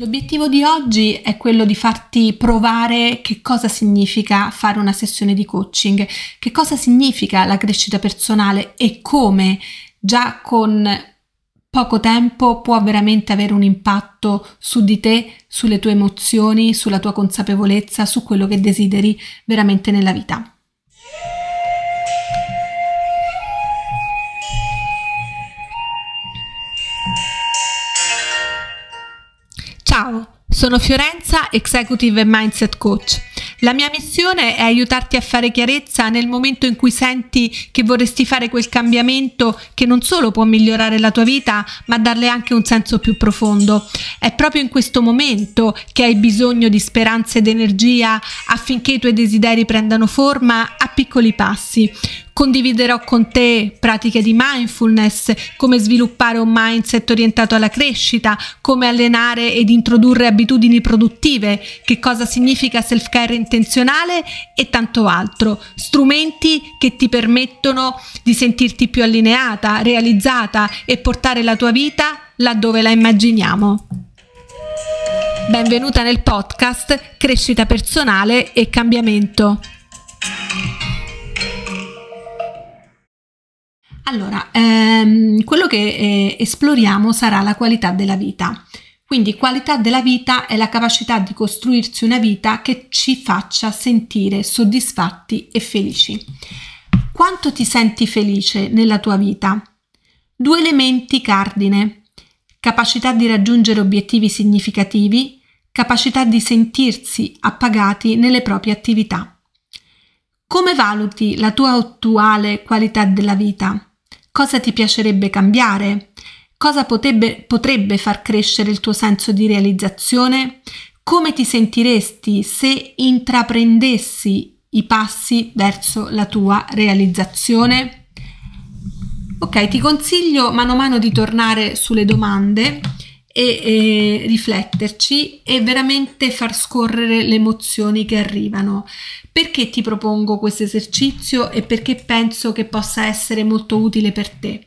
L'obiettivo di oggi è quello di farti provare che cosa significa fare una sessione di coaching, che cosa significa la crescita personale e come già con poco tempo può veramente avere un impatto su di te, sulle tue emozioni, sulla tua consapevolezza, su quello che desideri veramente nella vita. Sono Fiorenza, Executive Mindset Coach. La mia missione è aiutarti a fare chiarezza nel momento in cui senti che vorresti fare quel cambiamento che non solo può migliorare la tua vita, ma darle anche un senso più profondo. È proprio in questo momento che hai bisogno di speranza ed energia affinché i tuoi desideri prendano forma a piccoli passi. Condividerò con te pratiche di mindfulness, come sviluppare un mindset orientato alla crescita, come allenare ed introdurre abitudini produttive, che cosa significa self-care intenzionale e tanto altro. Strumenti che ti permettono di sentirti più allineata, realizzata e portare la tua vita laddove la immaginiamo. Benvenuta nel podcast Crescita personale e cambiamento. Allora, ehm, quello che eh, esploriamo sarà la qualità della vita. Quindi qualità della vita è la capacità di costruirsi una vita che ci faccia sentire soddisfatti e felici. Quanto ti senti felice nella tua vita? Due elementi cardine. Capacità di raggiungere obiettivi significativi, capacità di sentirsi appagati nelle proprie attività. Come valuti la tua attuale qualità della vita? Cosa ti piacerebbe cambiare? Cosa potrebbe, potrebbe far crescere il tuo senso di realizzazione? Come ti sentiresti se intraprendessi i passi verso la tua realizzazione? Ok, ti consiglio mano a mano di tornare sulle domande e, e, rifletterci e veramente far scorrere le emozioni che arrivano. Perché ti propongo questo esercizio e perché penso che possa essere molto utile per te?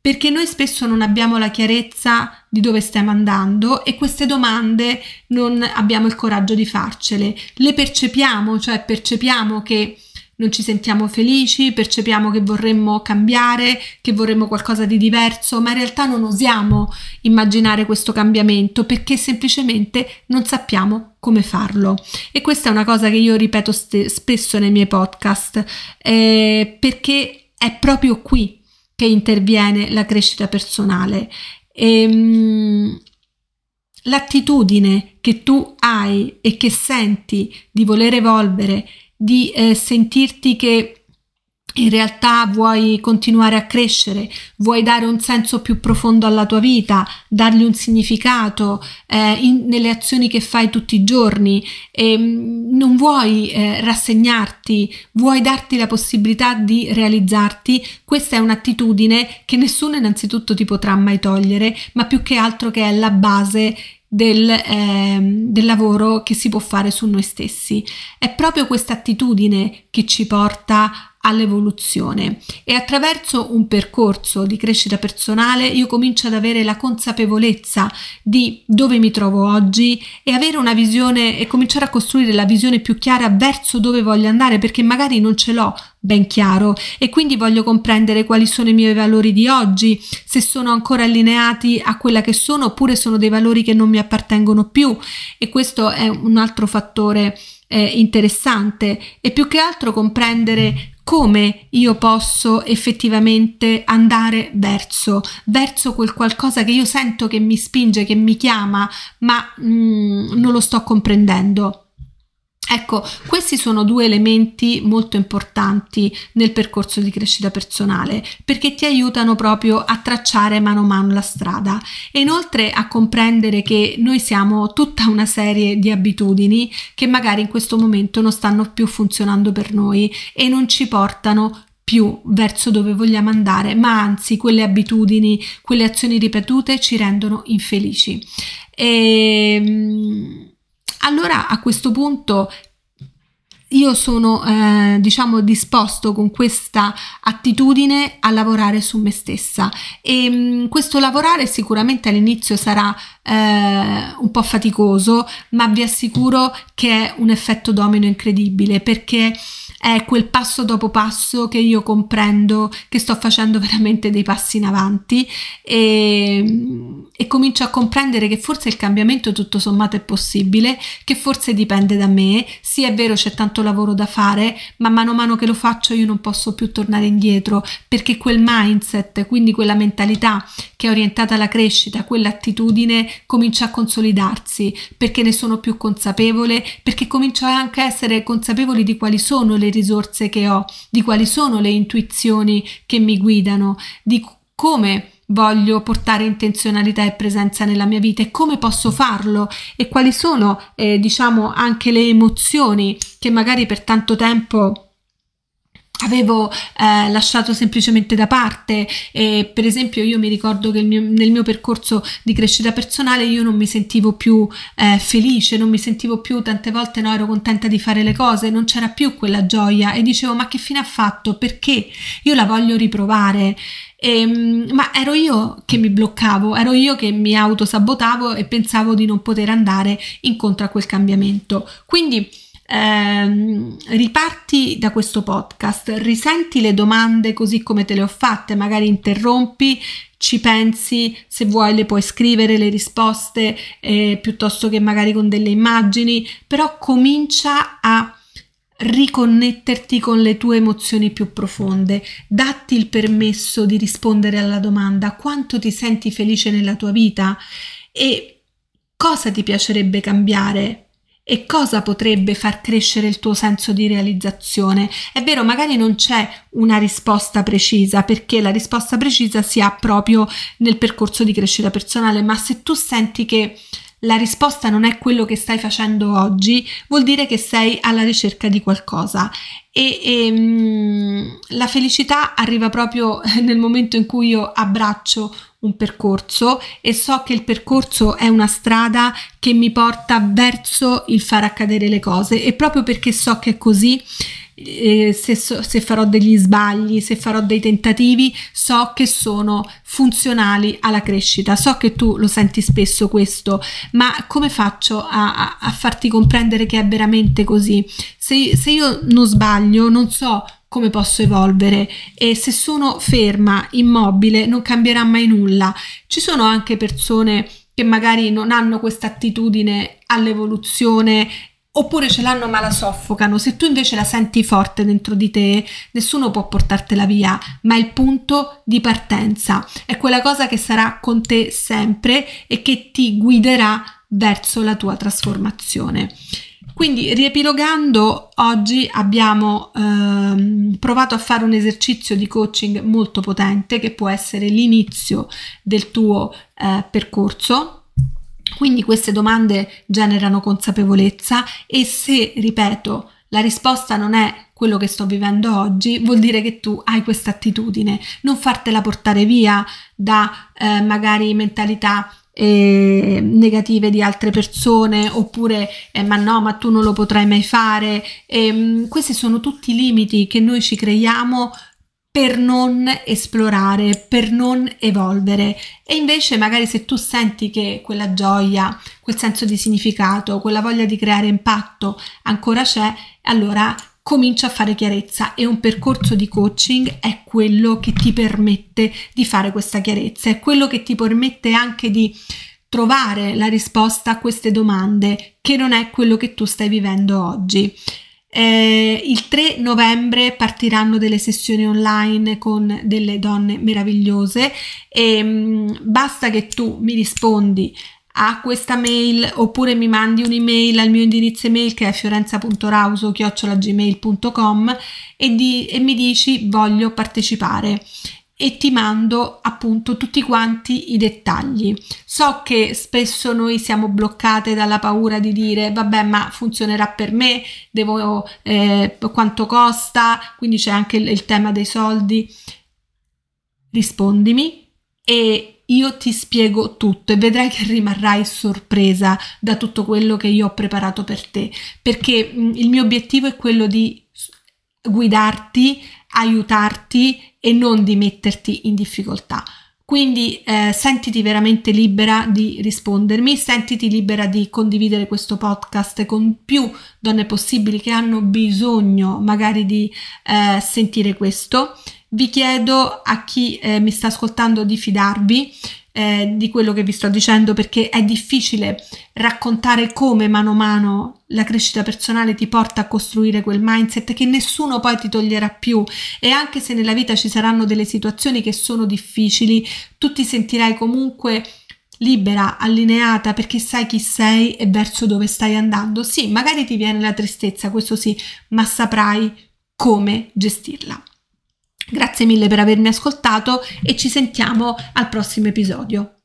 Perché noi spesso non abbiamo la chiarezza di dove stiamo andando e queste domande non abbiamo il coraggio di farcele. Le percepiamo, cioè percepiamo che non ci sentiamo felici, percepiamo che vorremmo cambiare, che vorremmo qualcosa di diverso, ma in realtà non osiamo immaginare questo cambiamento perché semplicemente non sappiamo come farlo. E questa è una cosa che io ripeto st- spesso nei miei podcast, eh, perché è proprio qui che interviene la crescita personale. E, ehm, l'attitudine che tu hai e che senti di voler evolvere di eh, sentirti che in realtà vuoi continuare a crescere, vuoi dare un senso più profondo alla tua vita, dargli un significato eh, in, nelle azioni che fai tutti i giorni, e, non vuoi eh, rassegnarti, vuoi darti la possibilità di realizzarti, questa è un'attitudine che nessuno innanzitutto ti potrà mai togliere, ma più che altro che è la base del, eh, del, lavoro che si può fare su noi stessi. È proprio questa attitudine che ci porta all'evoluzione. E attraverso un percorso di crescita personale io comincio ad avere la consapevolezza di dove mi trovo oggi e avere una visione e cominciare a costruire la visione più chiara verso dove voglio andare perché magari non ce l'ho ben chiaro. E quindi voglio comprendere quali sono i miei valori di oggi, se sono ancora allineati a quella che sono oppure sono dei valori che non mi appartengono più. E questo è un altro fattore eh, interessante. E più che altro comprendere come io posso effettivamente andare verso, verso quel qualcosa che io sento che mi spinge, che mi chiama, ma mm, non lo sto comprendendo. Ecco, questi sono due elementi molto importanti nel percorso di crescita personale perché ti aiutano proprio a tracciare mano a mano la strada e inoltre a comprendere che noi siamo tutta una serie di abitudini che magari in questo momento non stanno più funzionando per noi e non ci portano più verso dove vogliamo andare, ma anzi quelle abitudini, quelle azioni ripetute ci rendono infelici. E, ehm, allora a questo punto io sono eh, diciamo disposto con questa attitudine a lavorare su me stessa. E mh, mm, questo lavorare sicuramente all'inizio sarà eh, un po' faticoso ma vi assicuro che è un effetto domino incredibile perché è quel passo dopo passo che io comprendo che sto facendo veramente dei passi in avanti e, e comincio a comprendere che forse il cambiamento tutto sommato è possibile, che forse dipende da me, sì è vero c'è tanto lavoro da fare, ma mano a mano che lo faccio io non posso più tornare indietro perché quel mindset, quindi quella mentalità che è orientata alla crescita, quell'attitudine comincia a consolidarsi perché ne sono più consapevole, perché comincio anche a essere consapevoli di quali sono le risorse che ho, di quali sono le intuizioni che mi guidano, di come voglio portare intenzionalità e presenza nella mia vita e come posso farlo e quali sono eh, diciamo anche le emozioni che magari per tanto tempo avevo eh, lasciato semplicemente da parte e per esempio io mi ricordo che mio, nel mio percorso di crescita personale io non mi sentivo più eh, felice non mi sentivo più tante volte no ero contenta di fare le cose non c'era più quella gioia e dicevo ma che fine ha fatto? Perché? Io la voglio riprovare. E, ehm, ma ero io che mi bloccavo, ero io che mi autosabotavo e pensavo di non poter andare incontro a quel cambiamento. Quindi ehm, riparti da questo podcast, risenti le domande così come te le ho fatte, magari interrompi, ci pensi, se vuoi le puoi scrivere le risposte eh, piuttosto che magari con delle immagini, però comincia a riconnetterti con le tue emozioni più profonde, datti il permesso di rispondere alla domanda quanto ti senti felice nella tua vita e cosa ti piacerebbe cambiare e cosa potrebbe far crescere il tuo senso di realizzazione. È vero, magari non c'è una risposta precisa perché la risposta precisa si ha proprio nel percorso di crescita personale, ma se tu senti che la risposta non è quello che stai facendo oggi, vuol dire che sei alla ricerca di qualcosa. E, e um, la felicità arriva proprio nel momento in cui io abbraccio un percorso e so che il percorso è una strada che mi porta verso il far accadere le cose. E proprio perché so che è così eh, se, se, farò degli sbagli, se farò dei tentativi, so che sono funzionali alla crescita. So che tu lo senti spesso questo, ma come faccio a, a, a farti comprendere che è veramente così? Se, se io non sbaglio, non so come posso evolvere e se sono ferma, immobile, non cambierà mai nulla. Ci sono anche persone che magari non hanno questa attitudine all'evoluzione oppure ce l'hanno ma la soffocano. Se tu invece la senti forte dentro di te, nessuno può portartela via, ma è il punto di partenza, è quella cosa che sarà con te sempre e che ti guiderà verso la tua trasformazione. Quindi riepilogando, oggi abbiamo ehm, provato a fare un esercizio di coaching molto potente che può essere l'inizio del tuo eh, percorso quindi queste domande generano consapevolezza e se, ripeto, la risposta non è quello che sto vivendo oggi, vuol dire che tu hai questa attitudine, non fartela portare via da eh, magari mentalità eh, negative di altre persone oppure eh, ma no ma tu non lo potrai mai fare eh, questi sono tutti limiti che noi ci creiamo per non esplorare, per non evolvere. E invece magari se tu senti che quella gioia, quel senso di significato, quella voglia di creare impatto ancora c'è, allora comincia a fare chiarezza e un percorso di coaching è quello che ti permette di fare questa chiarezza, è quello che ti permette anche di trovare la risposta a queste domande che non è quello che tu stai vivendo oggi. Eh, il 3 novembre partiranno delle sessioni online con delle donne meravigliose e mh, mm, basta che tu mi rispondi a questa mail oppure mi mandi un'email al mio indirizzo email che è fiorenza.rauso-gmail.com e, e mi dici voglio partecipare e ti mando appunto tutti quanti i dettagli. So che spesso noi siamo bloccate dalla paura di dire vabbè ma funzionerà per me, devo eh, quanto costa, quindi c'è anche il, il tema dei soldi. Rispondimi e io ti spiego tutto e vedrai che rimarrai sorpresa da tutto quello che io ho preparato per te, perché mh, il mio obiettivo è quello di guidarti, aiutarti e non di metterti in difficoltà. Quindi eh, sentiti veramente libera di rispondermi, sentiti libera di condividere questo podcast con più donne possibili che hanno bisogno magari di eh, sentire questo. Vi chiedo a chi eh, mi sta ascoltando di fidarvi eh, di quello che vi sto dicendo perché è difficile raccontare come mano a mano la crescita personale ti porta a costruire quel mindset che nessuno poi ti toglierà più e anche se nella vita ci saranno delle situazioni che sono difficili, tu ti sentirai comunque libera, allineata perché sai chi sei e verso dove stai andando. Sì, magari ti viene la tristezza, questo sì, ma saprai come gestirla. Grazie mille per avermi ascoltato e ci sentiamo al prossimo episodio.